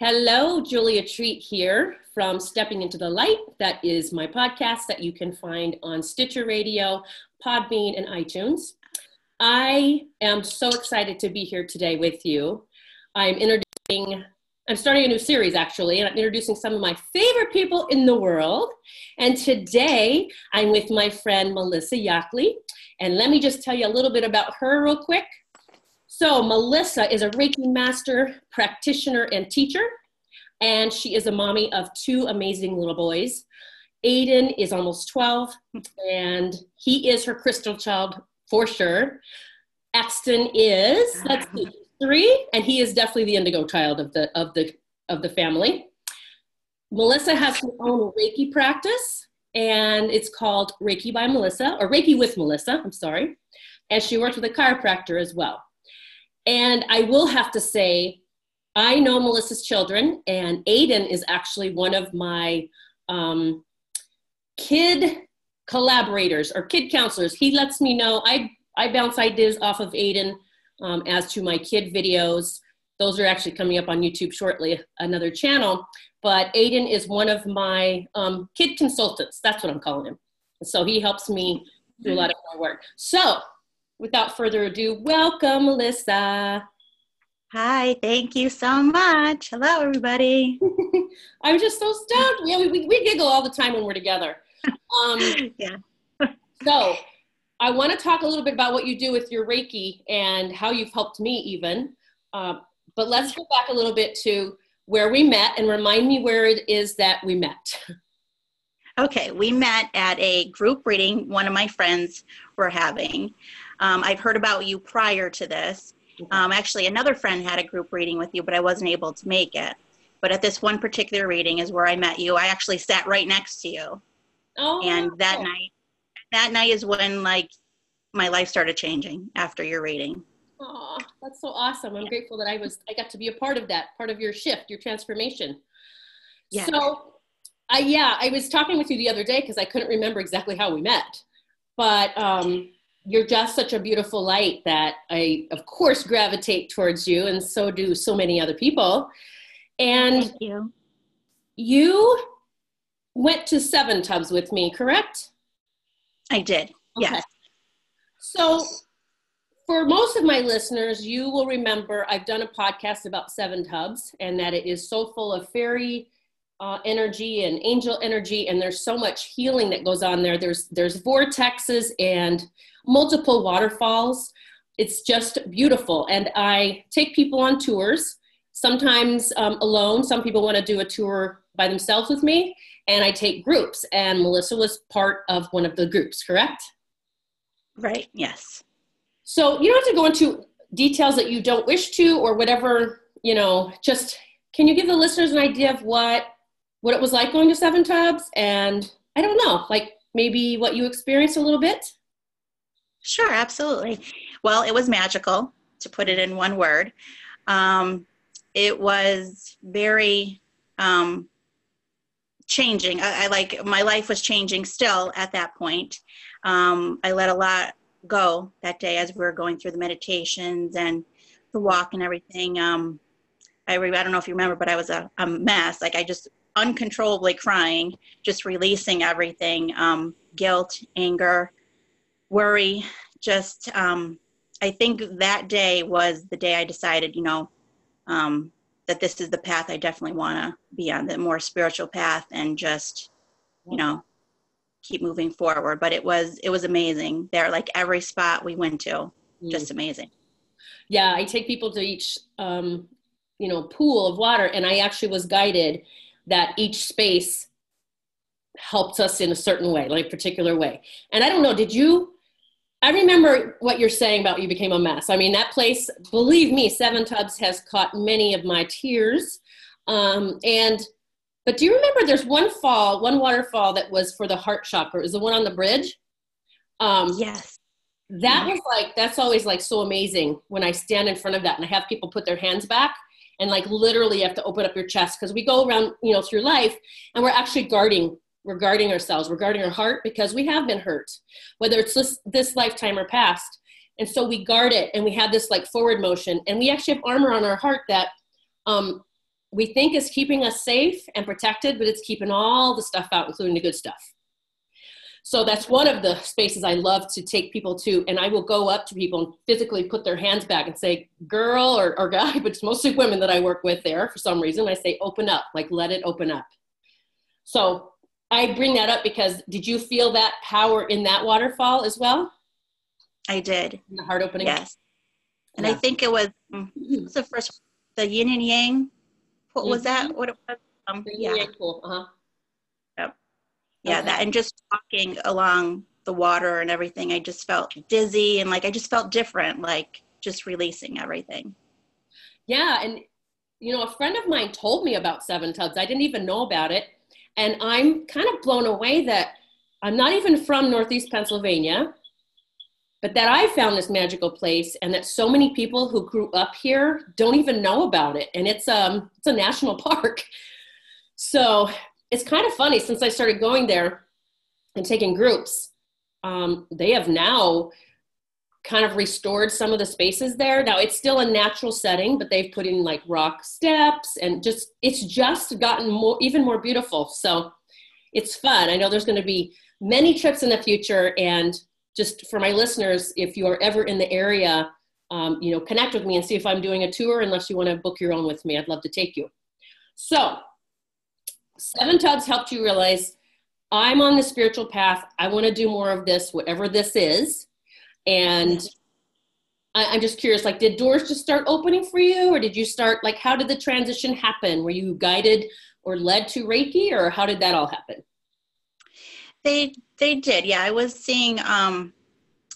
Hello, Julia Treat here from Stepping into the Light. That is my podcast that you can find on Stitcher Radio, Podbean, and iTunes. I am so excited to be here today with you. I'm introducing, I'm starting a new series actually, and I'm introducing some of my favorite people in the world. And today I'm with my friend Melissa Yackley. And let me just tell you a little bit about her real quick. So, Melissa is a Reiki master, practitioner, and teacher, and she is a mommy of two amazing little boys. Aiden is almost 12, and he is her crystal child for sure. Axton is, let's see, three, and he is definitely the indigo child of the of the of the family. Melissa has her own Reiki practice, and it's called Reiki by Melissa, or Reiki with Melissa, I'm sorry. And she works with a chiropractor as well. And I will have to say, I know Melissa's children, and Aiden is actually one of my um, kid collaborators or kid counselors. He lets me know. I I bounce ideas off of Aiden um, as to my kid videos. Those are actually coming up on YouTube shortly, another channel. But Aiden is one of my um, kid consultants. That's what I'm calling him. So he helps me do a lot of my work. So without further ado, welcome, Melissa. Hi, thank you so much. Hello, everybody. I'm just so stoked. Yeah, we, we, we, giggle all the time when we're together. Um, yeah. so, I want to talk a little bit about what you do with your Reiki and how you've helped me, even. Uh, but let's go back a little bit to where we met and remind me where it is that we met. Okay, we met at a group reading one of my friends were having. Um, I've heard about you prior to this. Um, actually, another friend had a group reading with you, but I wasn't able to make it. But at this one particular reading is where I met you. I actually sat right next to you. Oh. And that night, that night is when like my life started changing after your reading. Oh, that's so awesome! I'm grateful that I was I got to be a part of that, part of your shift, your transformation. Yeah. So, I yeah, I was talking with you the other day because I couldn't remember exactly how we met, but um, you're just such a beautiful light that I, of course, gravitate towards you, and so do so many other people. And Thank you. You went to Seven Tubs with me, correct? I did. Okay. Yes. So, for most of my listeners, you will remember I've done a podcast about Seven Tubs, and that it is so full of fairy uh, energy and angel energy, and there's so much healing that goes on there. There's there's vortexes and multiple waterfalls. It's just beautiful. And I take people on tours, sometimes um, alone. Some people want to do a tour by themselves with me, and I take groups. And Melissa was part of one of the groups, correct? Right, yes. So you don't have to go into details that you don't wish to or whatever, you know, just can you give the listeners an idea of what what it was like going to Seven Tubs and I don't know, like maybe what you experienced a little bit? Sure, absolutely. Well, it was magical, to put it in one word. Um, it was very um, changing. I, I, like my life was changing still at that point. Um, I let a lot go that day as we were going through the meditations and the walk and everything. Um, I, I don't know if you remember, but I was a, a mess. Like I just uncontrollably crying, just releasing everything um, guilt, anger, worry. Just, um, I think that day was the day I decided, you know, um, that this is the path I definitely want to be on, the more spiritual path, and just, you know, keep moving forward. But it was it was amazing there. Like every spot we went to, just mm. amazing. Yeah, I take people to each, um, you know, pool of water, and I actually was guided that each space helped us in a certain way, like a particular way. And I don't know, did you I remember what you're saying about you became a mess. I mean, that place, believe me, Seven Tubs has caught many of my tears. Um, and, but do you remember there's one fall, one waterfall that was for the heart chakra? Is the one on the bridge? Um, yes. That was like, that's always like so amazing when I stand in front of that and I have people put their hands back and like literally you have to open up your chest because we go around, you know, through life and we're actually guarding we're guarding ourselves, we're guarding our heart, because we have been hurt, whether it's this, this lifetime or past. And so we guard it and we have this like forward motion. And we actually have armor on our heart that um, we think is keeping us safe and protected, but it's keeping all the stuff out, including the good stuff. So that's one of the spaces I love to take people to. And I will go up to people and physically put their hands back and say, girl or, or guy, but it's mostly women that I work with there for some reason. I say, open up, like let it open up. So I bring that up because did you feel that power in that waterfall as well? I did. In the heart opening? Yes. And yeah. I think it was, mm, it was the first, the yin and yang. What mm-hmm. was that? Mm-hmm. What it was? Um, yeah. Cool. Uh-huh yeah okay. that and just walking along the water and everything i just felt dizzy and like i just felt different like just releasing everything. Yeah and you know a friend of mine told me about seven tubs. I didn't even know about it. And i'm kind of blown away that i'm not even from northeast pennsylvania but that i found this magical place and that so many people who grew up here don't even know about it. And it's um it's a national park. So it's kind of funny since I started going there and taking groups. Um, they have now kind of restored some of the spaces there. Now it's still a natural setting, but they've put in like rock steps and just it's just gotten more even more beautiful. So it's fun. I know there's going to be many trips in the future and just for my listeners, if you are ever in the area, um, you know, connect with me and see if I'm doing a tour. Unless you want to book your own with me, I'd love to take you. So Seven Tubs helped you realize I'm on the spiritual path. I want to do more of this, whatever this is. And I, am just curious, like, did doors just start opening for you, or did you start, like, how did the transition happen? Were you guided or led to Reiki, or how did that all happen? They they did, yeah. I was seeing um,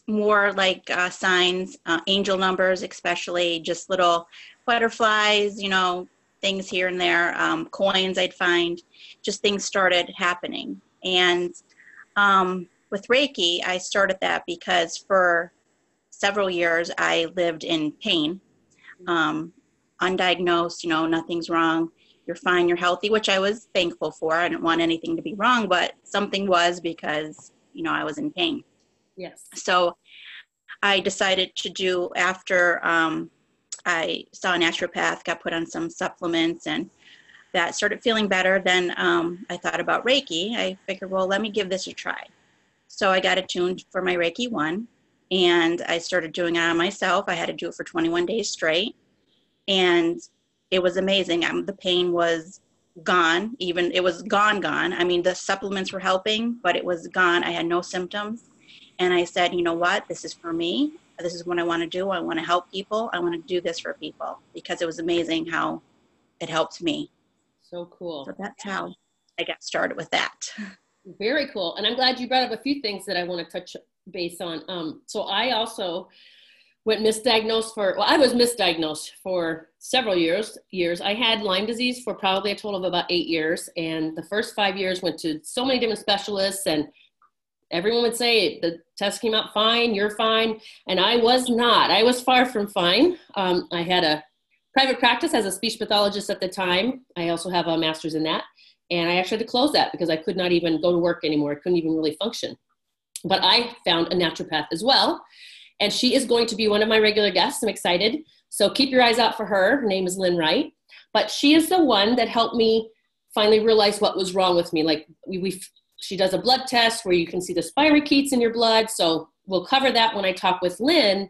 more like uh, signs, uh, angel numbers, especially just little butterflies, you know, things here and there, um, coins I'd find, just things started happening. And um, with Reiki, I started that because for several years I lived in pain, um, undiagnosed, you know, nothing's wrong, you're fine, you're healthy, which I was thankful for. I didn't want anything to be wrong, but something was because, you know, I was in pain. Yes. So I decided to do after um, I saw a naturopath, got put on some supplements, and that started feeling better. Then um, I thought about Reiki. I figured, well, let me give this a try. So I got attuned for my Reiki one, and I started doing it on myself. I had to do it for 21 days straight, and it was amazing. Um, the pain was gone. Even it was gone, gone. I mean, the supplements were helping, but it was gone. I had no symptoms, and I said, you know what? This is for me this is what I want to do. I want to help people. I want to do this for people because it was amazing how it helped me. So cool. So that's how I got started with that. Very cool. And I'm glad you brought up a few things that I want to touch base on. Um, so I also went misdiagnosed for, well, I was misdiagnosed for several years. Years. I had Lyme disease for probably a total of about eight years. And the first five years went to so many different specialists and everyone would say the test came out fine, you're fine. And I was not. I was far from fine. Um, I had a private practice as a speech pathologist at the time. I also have a master's in that. And I actually had to close that because I could not even go to work anymore. I couldn't even really function. But I found a naturopath as well. And she is going to be one of my regular guests. I'm excited. So keep your eyes out for her. Her name is Lynn Wright. But she is the one that helped me finally realize what was wrong with me. Like we, we she does a blood test where you can see the spirochetes in your blood. So we'll cover that when I talk with Lynn.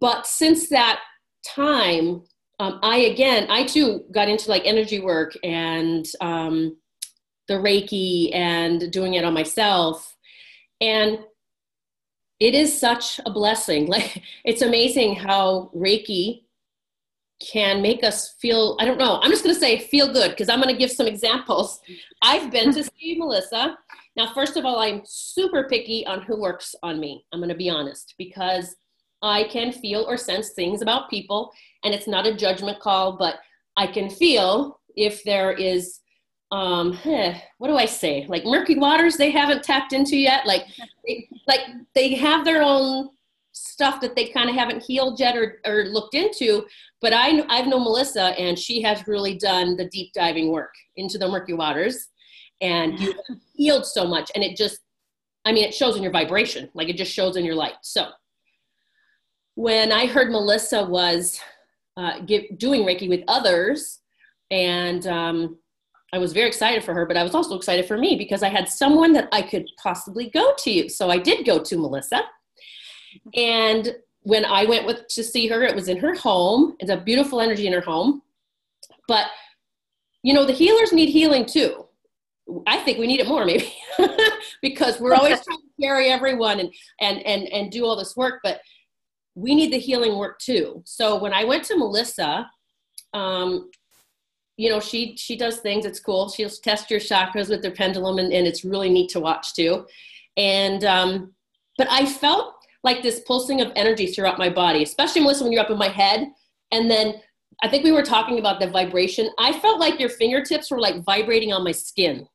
But since that time, um, I again, I too got into like energy work and um, the Reiki and doing it on myself. And it is such a blessing. Like it's amazing how Reiki can make us feel i don't know i'm just going to say feel good because i'm going to give some examples. I've been to see melissa. Now first of all i'm super picky on who works on me i'm going to be honest because i can feel or sense things about people and it's not a judgment call but i can feel if there is um eh, what do i say? Like murky waters they haven't tapped into yet? Like they, like they have their own stuff that they kind of haven't healed yet or, or looked into. But I, I've known Melissa, and she has really done the deep diving work into the murky waters, and you healed so much. And it just, I mean, it shows in your vibration, like it just shows in your light. So when I heard Melissa was uh, give, doing Reiki with others, And um, I was very excited for her, but I was also excited for me because I had someone that I could possibly go to. So I did go to Melissa. And when I went with to see her, it was in her home. It's a beautiful energy in her home. But you know, the healers need healing too. I think we need it more maybe because we're always trying to carry everyone and and and and do all this work, but we need the healing work too. So when I went to Melissa, um, you know, she she does things. It's cool. She'll test your chakras with their pendulum, and, and it's really neat to watch too. And um, but I felt like this pulsing of energy throughout my body, especially Melissa when you're up in my head, and then I think we were talking about the vibration. I felt like your fingertips were like vibrating on my skin.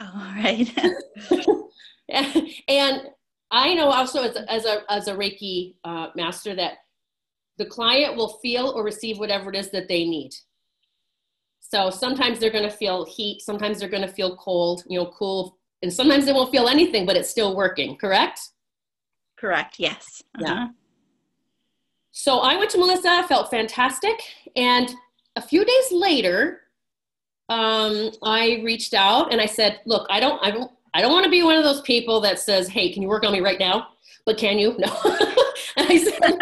All right. and I know also as a, as a, as a Reiki uh, master that the client will feel or receive whatever it is that they need. So sometimes they're going to feel heat, sometimes they're going to feel cold, you know, cool, and sometimes they won't feel anything, but it's still working, correct? Correct, yes. Uh-huh. Yeah. So I went to Melissa, I felt fantastic. And a few days later, um, I reached out and I said, look, I don't, I don't, I don't want to be one of those people that says, hey, can you work on me right now? But can you? No. I said,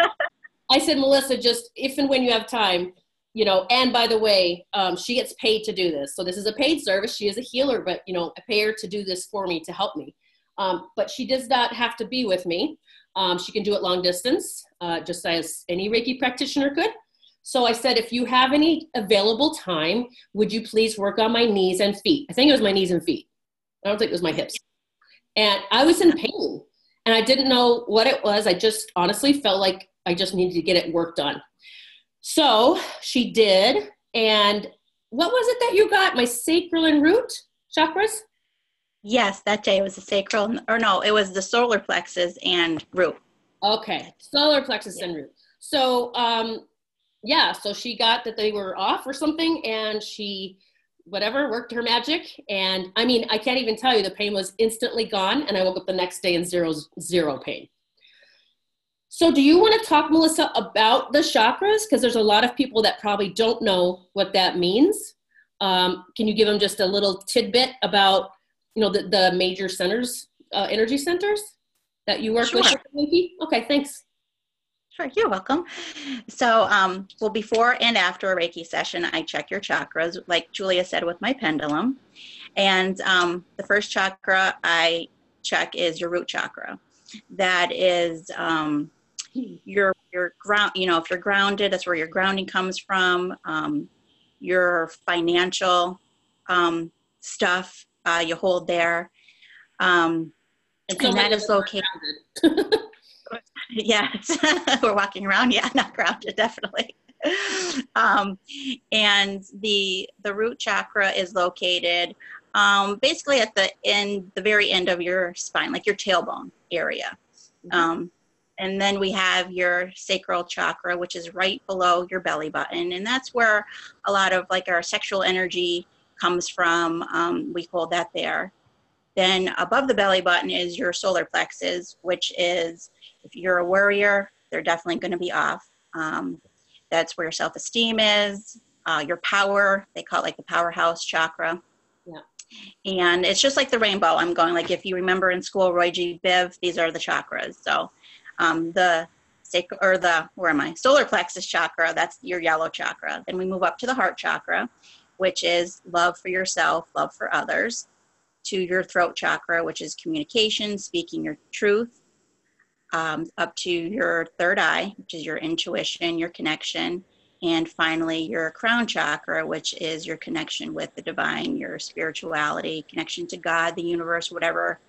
I said, Melissa, just if and when you have time, you know, and by the way, um, she gets paid to do this. So this is a paid service. She is a healer, but you know, I pay her to do this for me to help me. Um, but she does not have to be with me. Um, she can do it long distance, uh, just as any Reiki practitioner could. So I said, if you have any available time, would you please work on my knees and feet? I think it was my knees and feet. I don't think it was my hips. And I was in pain and I didn't know what it was. I just honestly felt like I just needed to get it worked on. So she did. And what was it that you got? My sacral and root chakras? Yes, that day it was the sacral, or no, it was the solar plexus and root. Okay, solar plexus yeah. and root. So, um, yeah, so she got that they were off or something, and she, whatever, worked her magic. And I mean, I can't even tell you, the pain was instantly gone, and I woke up the next day in zero, zero pain. So, do you want to talk, Melissa, about the chakras? Because there's a lot of people that probably don't know what that means. Um, can you give them just a little tidbit about you know, the, the major centers, uh, energy centers that you work sure. with? Okay, thanks. Sure, you're welcome. So, um, well, before and after a Reiki session, I check your chakras, like Julia said, with my pendulum. And um, the first chakra I check is your root chakra. That is um, your your ground. You know, if you're grounded, that's where your grounding comes from. Um, your financial um, stuff uh, you hold there. Um, and, that is located. yes, we're walking around. Yeah, not grounded, definitely. Um, and the the root chakra is located um, basically at the end, the very end of your spine, like your tailbone area. Mm-hmm. Um, and then we have your sacral chakra, which is right below your belly button, and that's where a lot of like our sexual energy comes from. Um, we hold that there. Then above the belly button is your solar plexus, which is if you're a worrier, they're definitely going to be off. Um, that's where your self esteem is, uh, your power. They call it like the powerhouse chakra. Yeah. And it's just like the rainbow. I'm going like if you remember in school, Roy G. Biv, these are the chakras. So um, the or the where am I? Solar plexus chakra. That's your yellow chakra. Then we move up to the heart chakra, which is love for yourself, love for others, to your throat chakra, which is communication, speaking your truth, um, up to your third eye, which is your intuition, your connection, and finally your crown chakra, which is your connection with the divine, your spirituality, connection to God, the universe, whatever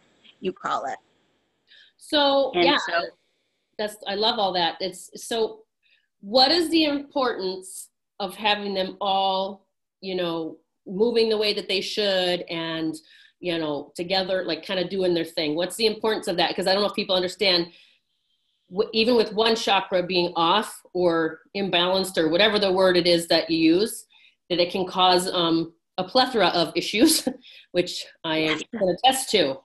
you call it. So, and yeah, so, that's I love all that. It's so. What is the importance of having them all you know, moving the way that they should and, you know, together, like kind of doing their thing? What's the importance of that? Because I don't know if people understand, even with one chakra being off or imbalanced or whatever the word it is that you use, that it can cause um, a plethora of issues, which I can attest to.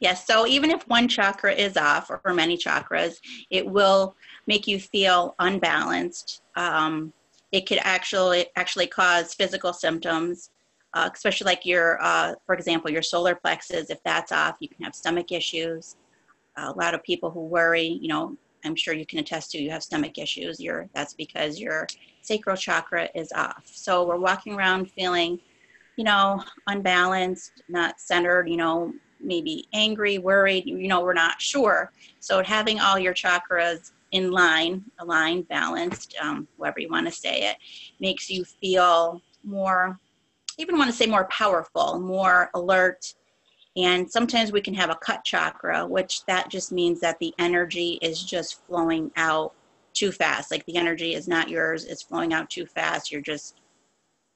Yes, so even if one chakra is off or many chakras, it will make you feel unbalanced. Um, it could actually actually cause physical symptoms, uh, especially like your, uh, for example, your solar plexus. If that's off, you can have stomach issues. a lot of people who worry, you know, I'm sure you can attest to, you have stomach issues. You're that's because your sacral chakra is off. So we're walking around feeling, you know, unbalanced, not centered. You know, maybe angry, worried. You know, we're not sure. So having all your chakras in line, aligned, balanced, um, however you want to say it, makes you feel more, even want to say more powerful, more alert. And sometimes we can have a cut chakra, which that just means that the energy is just flowing out too fast. Like the energy is not yours, it's flowing out too fast. You're just,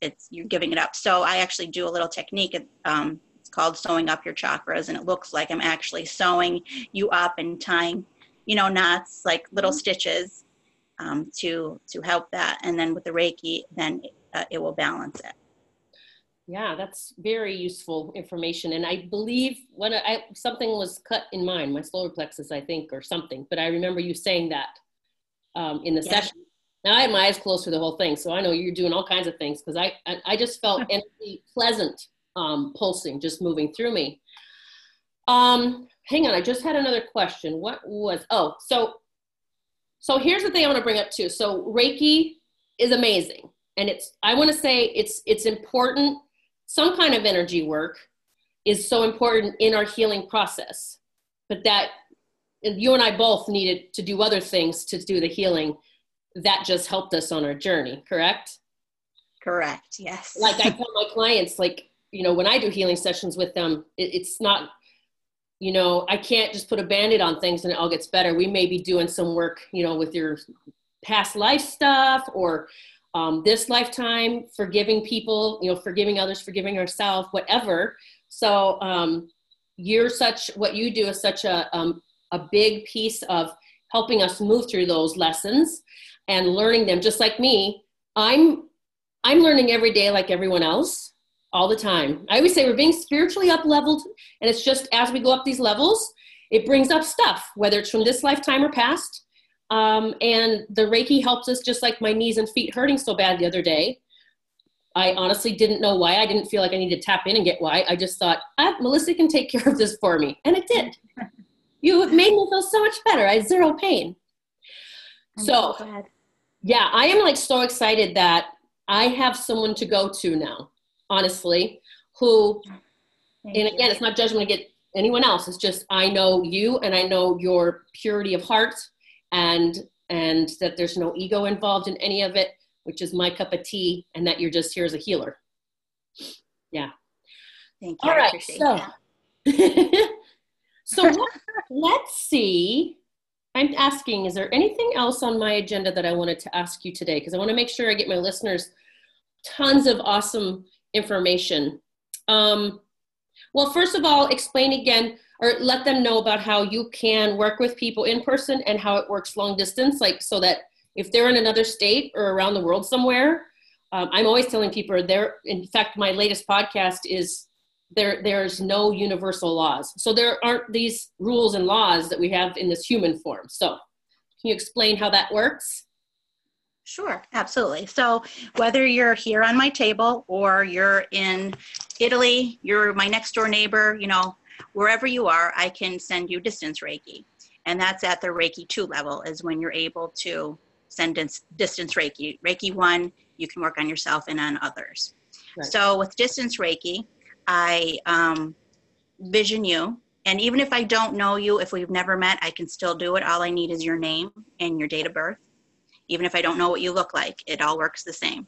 it's, you're giving it up. So I actually do a little technique. Um, it's called sewing up your chakras, and it looks like I'm actually sewing you up and tying you know, knots, like little mm-hmm. stitches um, to, to help that. And then with the Reiki, then uh, it will balance it. Yeah, that's very useful information. And I believe when I, something was cut in mine, my solar plexus, I think, or something, but I remember you saying that um, in the yeah. session. Now I had my eyes closed for the whole thing, so I know you're doing all kinds of things because I, I, I, just felt energy, pleasant um, pulsing, just moving through me. Um, hang on, I just had another question. What was, oh, so, so here's the thing I want to bring up too. So Reiki is amazing. And it's, I want to say it's, it's important. Some kind of energy work is so important in our healing process, but that you and I both needed to do other things to do the healing. That just helped us on our journey, correct? Correct. Yes. like I tell my clients, like, you know, when I do healing sessions with them, it, it's not you know, I can't just put a band-aid on things and it all gets better. We may be doing some work, you know, with your past life stuff or um, this lifetime, forgiving people, you know, forgiving others, forgiving ourselves, whatever. So um, you're such, what you do is such a, um, a big piece of helping us move through those lessons and learning them just like me. I'm, I'm learning every day like everyone else all the time. I always say we're being spiritually up leveled, and it's just as we go up these levels, it brings up stuff, whether it's from this lifetime or past. Um, and the Reiki helps us, just like my knees and feet hurting so bad the other day. I honestly didn't know why. I didn't feel like I needed to tap in and get why. I just thought, ah, Melissa can take care of this for me. And it did. you made me feel so much better. I had zero pain. I'm so, so yeah, I am like so excited that I have someone to go to now honestly, who, Thank and again, you. it's not judgment against anyone else. It's just I know you and I know your purity of heart and and that there's no ego involved in any of it, which is my cup of tea, and that you're just here as a healer. Yeah. Thank you. All right. So, so let, let's see. I'm asking, is there anything else on my agenda that I wanted to ask you today? Because I want to make sure I get my listeners tons of awesome information. Um, well, first of all, explain again or let them know about how you can work with people in person and how it works long distance, like so that if they're in another state or around the world somewhere, um, I'm always telling people there. In fact, my latest podcast is there. There's no universal laws, so there aren't these rules and laws that we have in this human form. So, can you explain how that works? Sure, absolutely. So whether you're here on my table or you're in Italy, you're my next door neighbor, you know, wherever you are, I can send you distance Reiki. And that's at the Reiki 2 level is when you're able to send distance Reiki. Reiki 1, you can work on yourself and on others. Right. So with distance Reiki, I um, vision you. And even if I don't know you, if we've never met, I can still do it. All I need is your name and your date of birth even if I don't know what you look like, it all works the same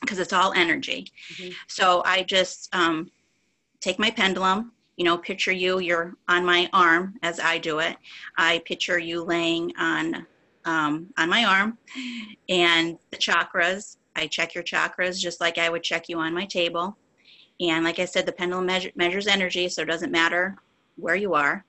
because it's all energy. Mm-hmm. So I just um, take my pendulum, you know, picture you, you're on my arm as I do it. I picture you laying on um, on my arm and the chakras. I check your chakras just like I would check you on my table. And like I said, the pendulum measure, measures energy, so it doesn't matter where you are.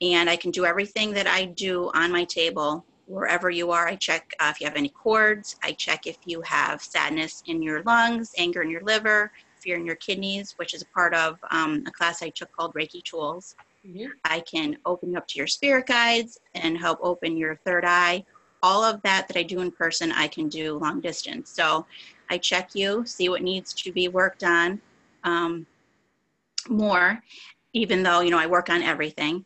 And I can do everything that I do on my table wherever you are. I check uh, if you have any cords. I check if you have sadness in your lungs, anger in your liver, fear in your kidneys, which is a part of um, a class I took called Reiki Tools. Mm-hmm. I can open you up to your spirit guides and help open your third eye all of that that I do in person, I can do long distance. So I check you, see what needs to be worked on um, more, even though, you know, I work on everything.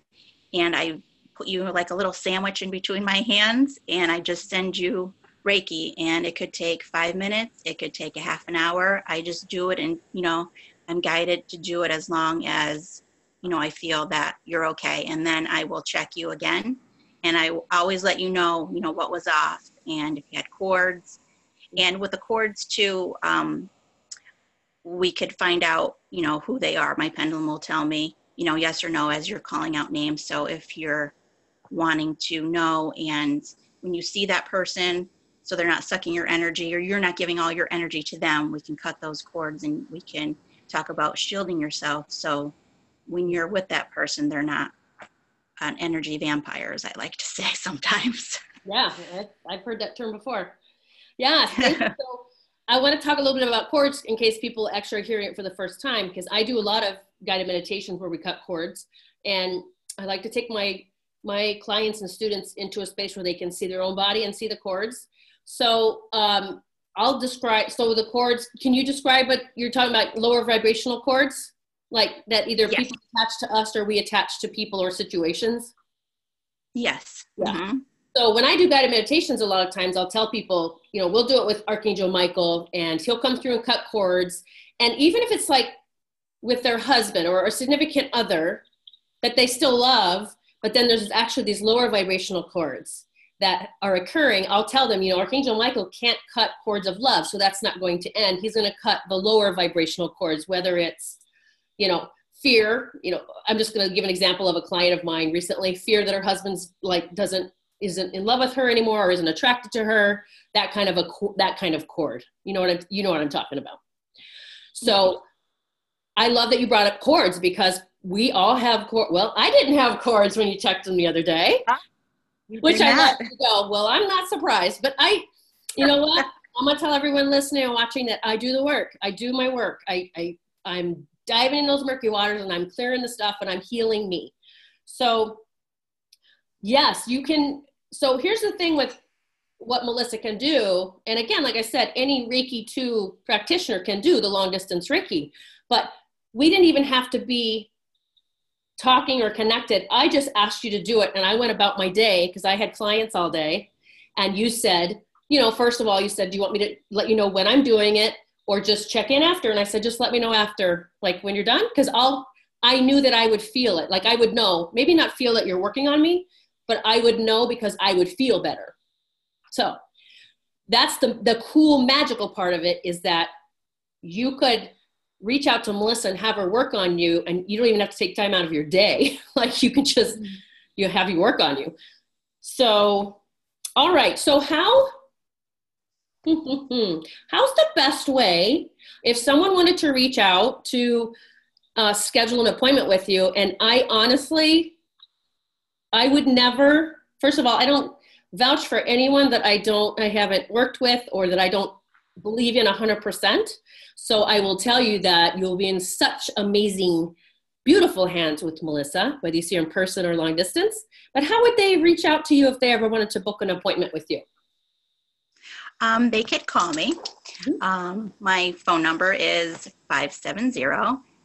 And I put you like a little sandwich in between my hands and I just send you Reiki. And it could take five minutes, it could take a half an hour. I just do it and, you know, I'm guided to do it as long as, you know, I feel that you're okay. And then I will check you again. And I always let you know, you know, what was off and if you had cords. And with the cords too, um, we could find out, you know, who they are. My pendulum will tell me, you know, yes or no as you're calling out names. So if you're wanting to know and when you see that person, so they're not sucking your energy or you're not giving all your energy to them, we can cut those cords and we can talk about shielding yourself. So when you're with that person, they're not an energy vampire, as I like to say sometimes. Yeah, I've heard that term before. Yeah, so I want to talk a little bit about cords in case people actually are hearing it for the first time, because I do a lot of guided meditations where we cut cords, and I like to take my my clients and students into a space where they can see their own body and see the cords. So um, I'll describe. So the cords. Can you describe what you're talking about? Lower vibrational cords, like that either yes. people attach to us or we attach to people or situations. Yes. Yeah. Mm-hmm. So when I do guided meditations, a lot of times I'll tell people, you know, we'll do it with Archangel Michael, and he'll come through and cut cords. And even if it's like with their husband or a significant other that they still love, but then there's actually these lower vibrational cords that are occurring, I'll tell them, you know, Archangel Michael can't cut cords of love, so that's not going to end. He's going to cut the lower vibrational cords, whether it's, you know, fear. You know, I'm just going to give an example of a client of mine recently. Fear that her husband's like doesn't isn't in love with her anymore or isn't attracted to her. That kind of a that kind of cord. You know what I'm, you know what I'm talking about. So, I love that you brought up cords because we all have cords. Well, I didn't have cords when you checked them the other day which I let go. Well, I'm not surprised, but I, you know what? I'm gonna tell everyone listening and watching that I do the work. I do my work. I, I I'm diving in those murky waters and I'm clearing the stuff and I'm healing me. So yes, you can. So here's the thing with what Melissa can do. And again, like I said, any Reiki 2 practitioner can do the long distance Reiki, but we didn't even have to be talking or connected. I just asked you to do it and I went about my day because I had clients all day. And you said, you know, first of all, you said, do you want me to let you know when I'm doing it or just check in after? And I said, just let me know after, like when you're done. Cause I'll, I knew that I would feel it. Like I would know, maybe not feel that you're working on me, but I would know because I would feel better. So that's the, the cool magical part of it is that you could reach out to Melissa and have her work on you, and you don't even have to take time out of your day. like you can just you have you work on you. So, all right. So how how's the best way if someone wanted to reach out to uh, schedule an appointment with you? And I honestly, I would never. First of all, I don't vouch for anyone that I don't I haven't worked with or that I don't believe in 100%. So I will tell you that you'll be in such amazing, beautiful hands with Melissa, whether you see her in person or long distance. But how would they reach out to you if they ever wanted to book an appointment with you? Um, they could call me. Mm-hmm. Um, my phone number is 570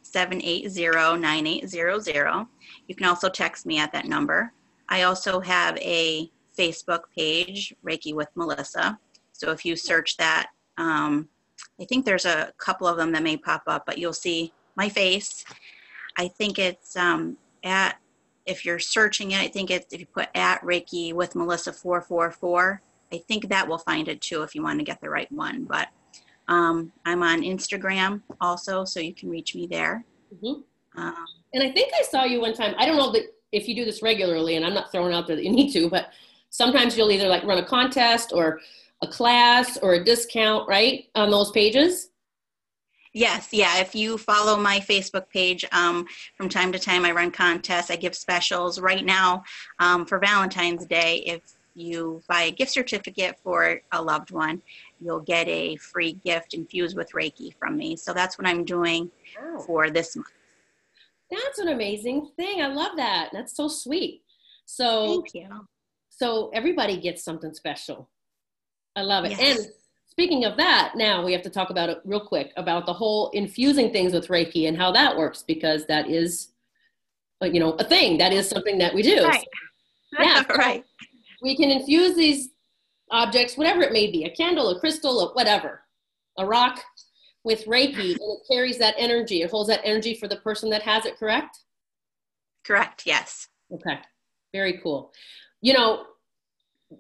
780 9800. You can also text me at that number. I also have a Facebook page, Reiki with Melissa. So if you search that, um, I think there's a couple of them that may pop up, but you'll see my face. I think it's um, at, if you're searching it, I think it's, if you put at Reiki with Melissa 444, I think that will find it too if you want to get the right one. But um, I'm on Instagram also, so you can reach me there. Mm-hmm. Um, and I think I saw you one time. I don't know that if you do this regularly, and I'm not throwing out there that you need to, but sometimes you'll either like run a contest or a class or a discount, right, on those pages? Yes, yeah. If you follow my Facebook page, um, from time to time I run contests. I give specials. Right now, um, for Valentine's Day, if you buy a gift certificate for a loved one, you'll get a free gift infused with Reiki from me. So that's what I'm doing oh. for this month. That's an amazing thing. I love that. That's so sweet. So thank you. So everybody gets something special. I love it. Yes. And speaking of that, now we have to talk about it real quick about the whole infusing things with Reiki and how that works because that is, you know, a thing. That is something that we do. Right. Yeah, so right. We can infuse these objects, whatever it may be, a candle, a crystal, a whatever, a rock, with Reiki, and it carries that energy. It holds that energy for the person that has it. Correct? Correct. Yes. Okay. Very cool. You know,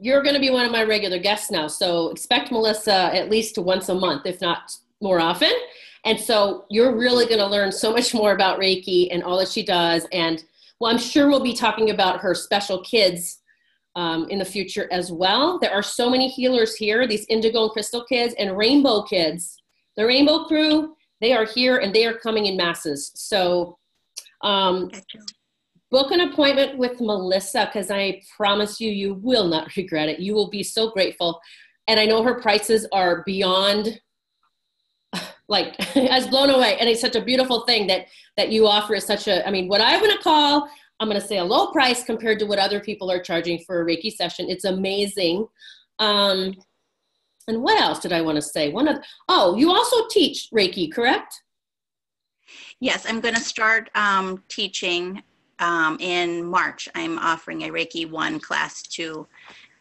you're going to be one of my regular guests now. So expect Melissa at least to once a month, if not more often. And so you're really going to learn so much more about Reiki and all that she does. And well, I'm sure we'll be talking about her special kids um, in the future as well. There are so many healers here, these indigo and crystal kids and rainbow kids. The rainbow crew, they are here and they are coming in masses. So um, book an appointment with Melissa because I promise you, you will not regret it. You will be so grateful. And I know her prices are beyond like as blown away. And it's such a beautiful thing that that you offer is such a i mean what i'm to call i'm going to say a low price compared to what other people are charging for a reiki session. It's amazing. Um and what else did i want to say? One of oh you also teach reiki correct? Yes i'm going to start um, teaching um, in March, I'm offering a Reiki 1 class to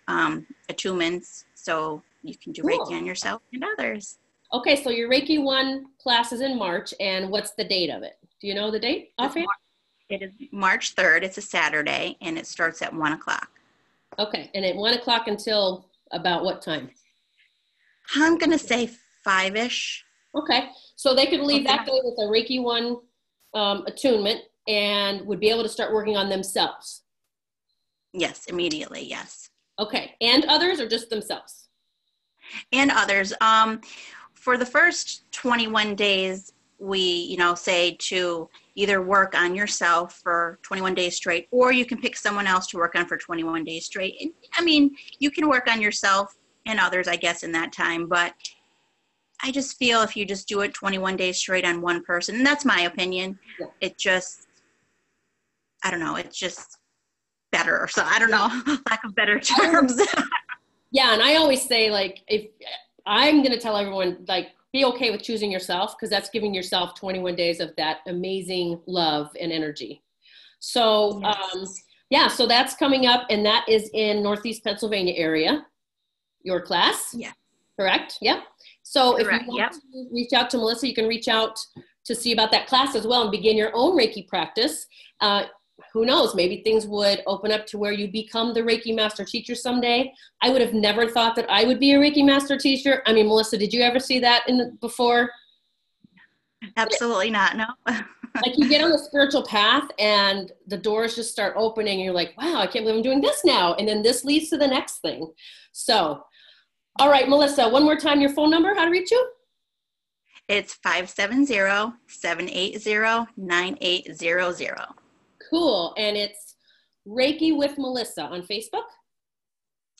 um, attunements. So you can do cool. Reiki on yourself and others. Okay, so your Reiki 1 class is in March, and what's the date of it? Do you know the date offhand? It is March 3rd. It's a Saturday, and it starts at 1 o'clock. Okay, and at 1 o'clock until about what time? I'm going to say 5 ish. Okay, so they could leave okay. that day with a Reiki 1 um, attunement and would be able to start working on themselves? Yes, immediately, yes. Okay, and others or just themselves? And others. Um, for the first 21 days, we, you know, say to either work on yourself for 21 days straight, or you can pick someone else to work on for 21 days straight. I mean, you can work on yourself and others, I guess, in that time, but I just feel if you just do it 21 days straight on one person, and that's my opinion, yeah. it just I don't know, it's just better or so I don't know, lack of better terms. yeah, and I always say like if I'm gonna tell everyone like be okay with choosing yourself because that's giving yourself 21 days of that amazing love and energy. So yes. um, yeah, so that's coming up, and that is in Northeast Pennsylvania area. Your class, yeah, correct? Yep. So correct. if you want yep. to reach out to Melissa, you can reach out to see about that class as well and begin your own Reiki practice. Uh, who knows, maybe things would open up to where you become the Reiki master teacher someday. I would have never thought that I would be a Reiki master teacher. I mean, Melissa, did you ever see that in the, before? Absolutely not. No. like you get on the spiritual path and the doors just start opening and you're like, wow, I can't believe I'm doing this now. And then this leads to the next thing. So, all right, Melissa, one more time, your phone number, how to reach you? It's 570 780 9800. Cool. And it's Reiki with Melissa on Facebook?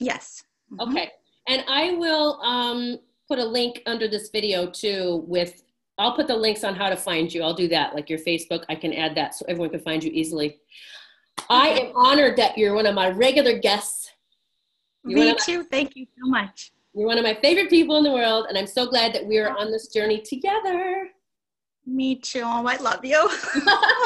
Yes. Mm-hmm. Okay. And I will um, put a link under this video too with, I'll put the links on how to find you. I'll do that, like your Facebook. I can add that so everyone can find you easily. I am honored that you're one of my regular guests. You're Me too. Thank you so much. You're one of my favorite people in the world, and I'm so glad that we are on this journey together. Me too. Oh, I love you.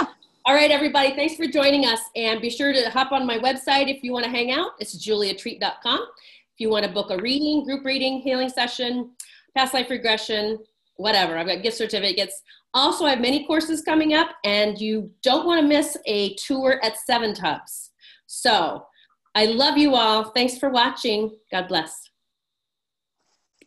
All right, everybody, thanks for joining us. And be sure to hop on my website if you want to hang out. It's juliatreat.com. If you want to book a reading, group reading, healing session, past life regression, whatever. I've got gift certificates. Also, I have many courses coming up, and you don't want to miss a tour at Seven Tubs. So, I love you all. Thanks for watching. God bless.